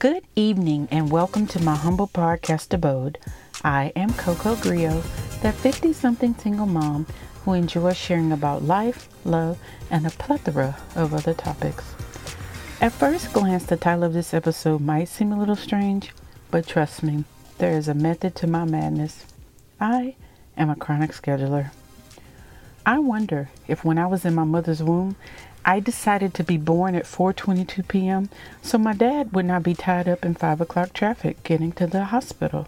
Good evening and welcome to my humble podcast abode. I am Coco Grio, that 50 something single mom who enjoys sharing about life, love, and a plethora of other topics. At first glance, the title of this episode might seem a little strange, but trust me, there is a method to my madness. I am a chronic scheduler. I wonder if when I was in my mother's womb, I decided to be born at 4:22 p.m. so my dad would not be tied up in 5 o'clock traffic getting to the hospital.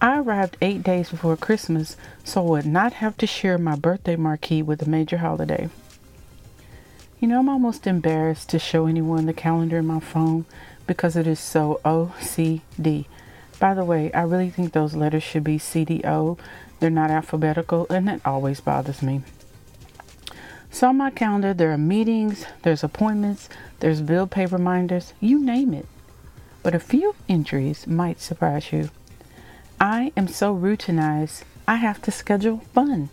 I arrived eight days before Christmas so I would not have to share my birthday marquee with a major holiday. You know, I'm almost embarrassed to show anyone the calendar in my phone because it is so OCD. By the way, I really think those letters should be CDO. They're not alphabetical, and that always bothers me. So on my calendar, there are meetings, there's appointments, there's bill pay reminders, you name it. But a few entries might surprise you. I am so routinized, I have to schedule fun.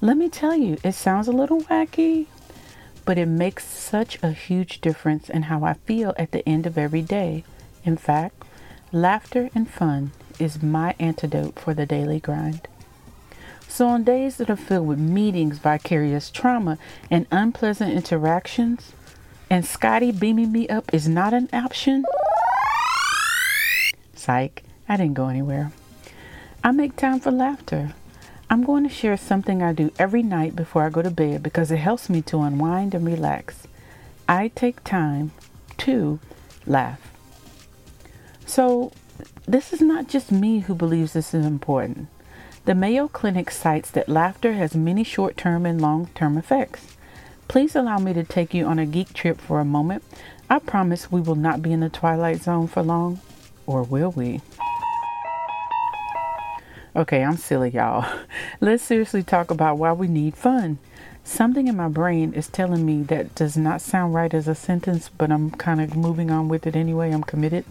Let me tell you, it sounds a little wacky, but it makes such a huge difference in how I feel at the end of every day. In fact, laughter and fun is my antidote for the daily grind. So, on days that are filled with meetings, vicarious trauma, and unpleasant interactions, and Scotty beaming me up is not an option, psych, I didn't go anywhere. I make time for laughter. I'm going to share something I do every night before I go to bed because it helps me to unwind and relax. I take time to laugh. So, this is not just me who believes this is important. The Mayo Clinic cites that laughter has many short term and long term effects. Please allow me to take you on a geek trip for a moment. I promise we will not be in the twilight zone for long. Or will we? Okay, I'm silly, y'all. Let's seriously talk about why we need fun. Something in my brain is telling me that does not sound right as a sentence, but I'm kind of moving on with it anyway. I'm committed.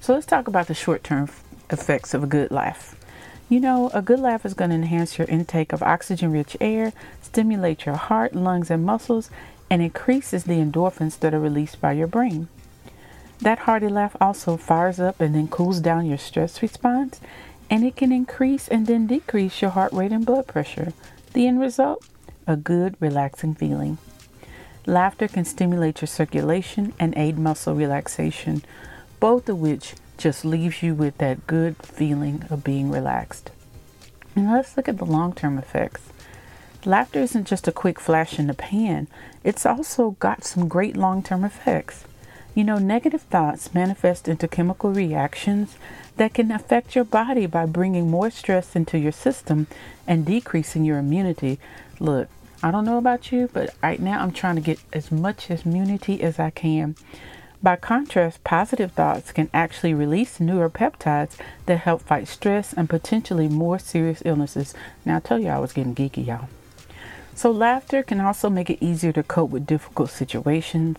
So let's talk about the short term effects of a good laugh. You know, a good laugh is going to enhance your intake of oxygen rich air, stimulate your heart, lungs, and muscles, and increases the endorphins that are released by your brain. That hearty laugh also fires up and then cools down your stress response, and it can increase and then decrease your heart rate and blood pressure. The end result? A good, relaxing feeling. Laughter can stimulate your circulation and aid muscle relaxation, both of which just leaves you with that good feeling of being relaxed. And let's look at the long term effects. Laughter isn't just a quick flash in the pan, it's also got some great long term effects. You know, negative thoughts manifest into chemical reactions that can affect your body by bringing more stress into your system and decreasing your immunity. Look, I don't know about you, but right now I'm trying to get as much immunity as I can. By contrast, positive thoughts can actually release neuropeptides that help fight stress and potentially more serious illnesses. Now, I tell you, I was getting geeky, y'all. So, laughter can also make it easier to cope with difficult situations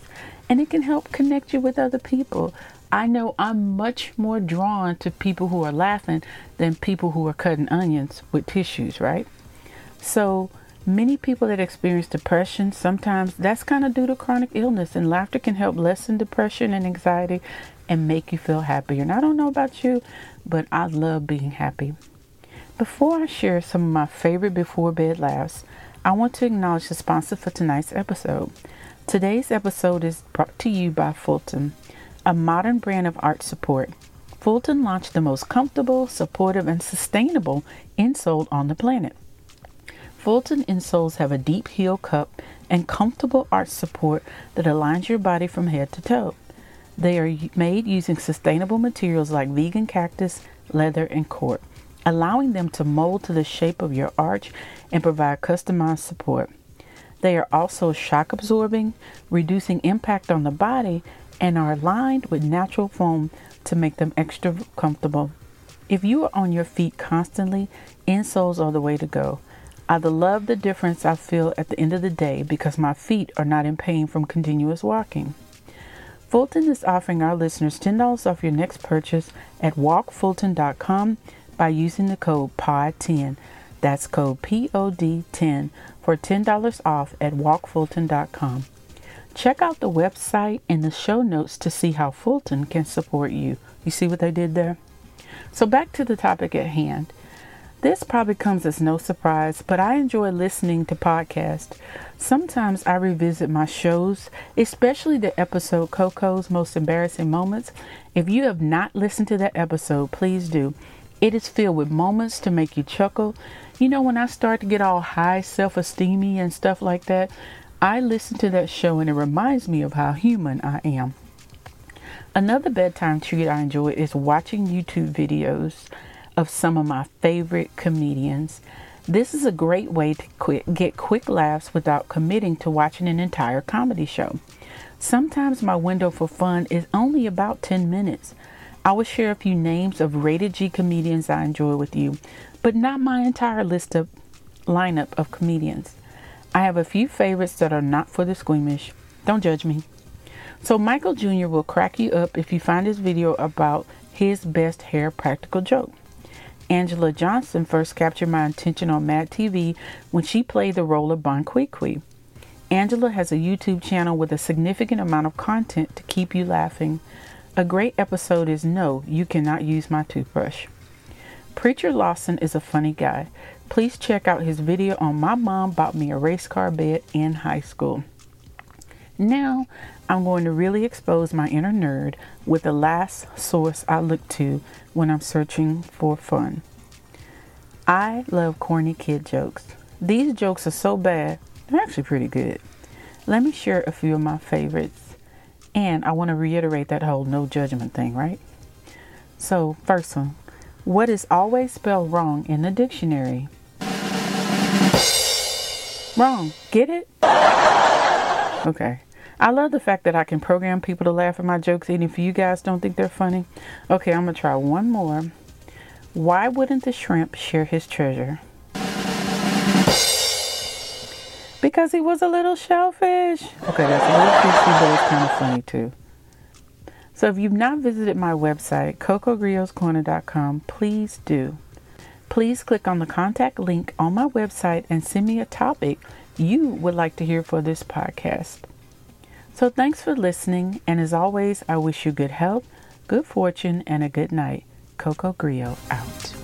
and it can help connect you with other people. I know I'm much more drawn to people who are laughing than people who are cutting onions with tissues, right? So, Many people that experience depression, sometimes that's kind of due to chronic illness, and laughter can help lessen depression and anxiety and make you feel happier. And I don't know about you, but I love being happy. Before I share some of my favorite before bed laughs, I want to acknowledge the sponsor for tonight's episode. Today's episode is brought to you by Fulton, a modern brand of arch support. Fulton launched the most comfortable, supportive, and sustainable insole on the planet. Fulton insoles have a deep heel cup and comfortable arch support that aligns your body from head to toe. They are made using sustainable materials like vegan cactus, leather, and cork, allowing them to mold to the shape of your arch and provide customized support. They are also shock absorbing, reducing impact on the body, and are lined with natural foam to make them extra comfortable. If you are on your feet constantly, insoles are the way to go. I love the difference I feel at the end of the day because my feet are not in pain from continuous walking. Fulton is offering our listeners $10 off your next purchase at walkfulton.com by using the code POD10. That's code POD10 for $10 off at walkfulton.com. Check out the website and the show notes to see how Fulton can support you. You see what they did there? So, back to the topic at hand. This probably comes as no surprise, but I enjoy listening to podcasts. Sometimes I revisit my shows, especially the episode Coco's Most Embarrassing Moments. If you have not listened to that episode, please do. It is filled with moments to make you chuckle. You know, when I start to get all high self esteemy and stuff like that, I listen to that show and it reminds me of how human I am. Another bedtime treat I enjoy is watching YouTube videos of some of my favorite comedians. This is a great way to quick, get quick laughs without committing to watching an entire comedy show. Sometimes my window for fun is only about 10 minutes. I will share a few names of rated G comedians I enjoy with you, but not my entire list of lineup of comedians. I have a few favorites that are not for the squeamish. Don't judge me. So Michael Jr. will crack you up if you find his video about his best hair practical joke. Angela Johnson first captured my attention on Mad TV when she played the role of Bon Qui Qui. Angela has a YouTube channel with a significant amount of content to keep you laughing. A great episode is No, You Cannot Use My Toothbrush. Preacher Lawson is a funny guy. Please check out his video on My Mom Bought Me a Race Car Bed in High School. Now, I'm going to really expose my inner nerd with the last source I look to when I'm searching for fun. I love corny kid jokes. These jokes are so bad, they're actually pretty good. Let me share a few of my favorites. And I want to reiterate that whole no judgment thing, right? So, first one what is always spelled wrong in the dictionary? Wrong. Get it? Okay. I love the fact that I can program people to laugh at my jokes, even if you guys don't think they're funny. Okay, I'm to try one more. Why wouldn't the shrimp share his treasure? Because he was a little shellfish. Okay, that's a little fishy, but it's kind of funny too. So if you've not visited my website, cocogrioscorner.com, please do. Please click on the contact link on my website and send me a topic you would like to hear for this podcast. So thanks for listening, and as always, I wish you good health, good fortune, and a good night. Coco Grio out.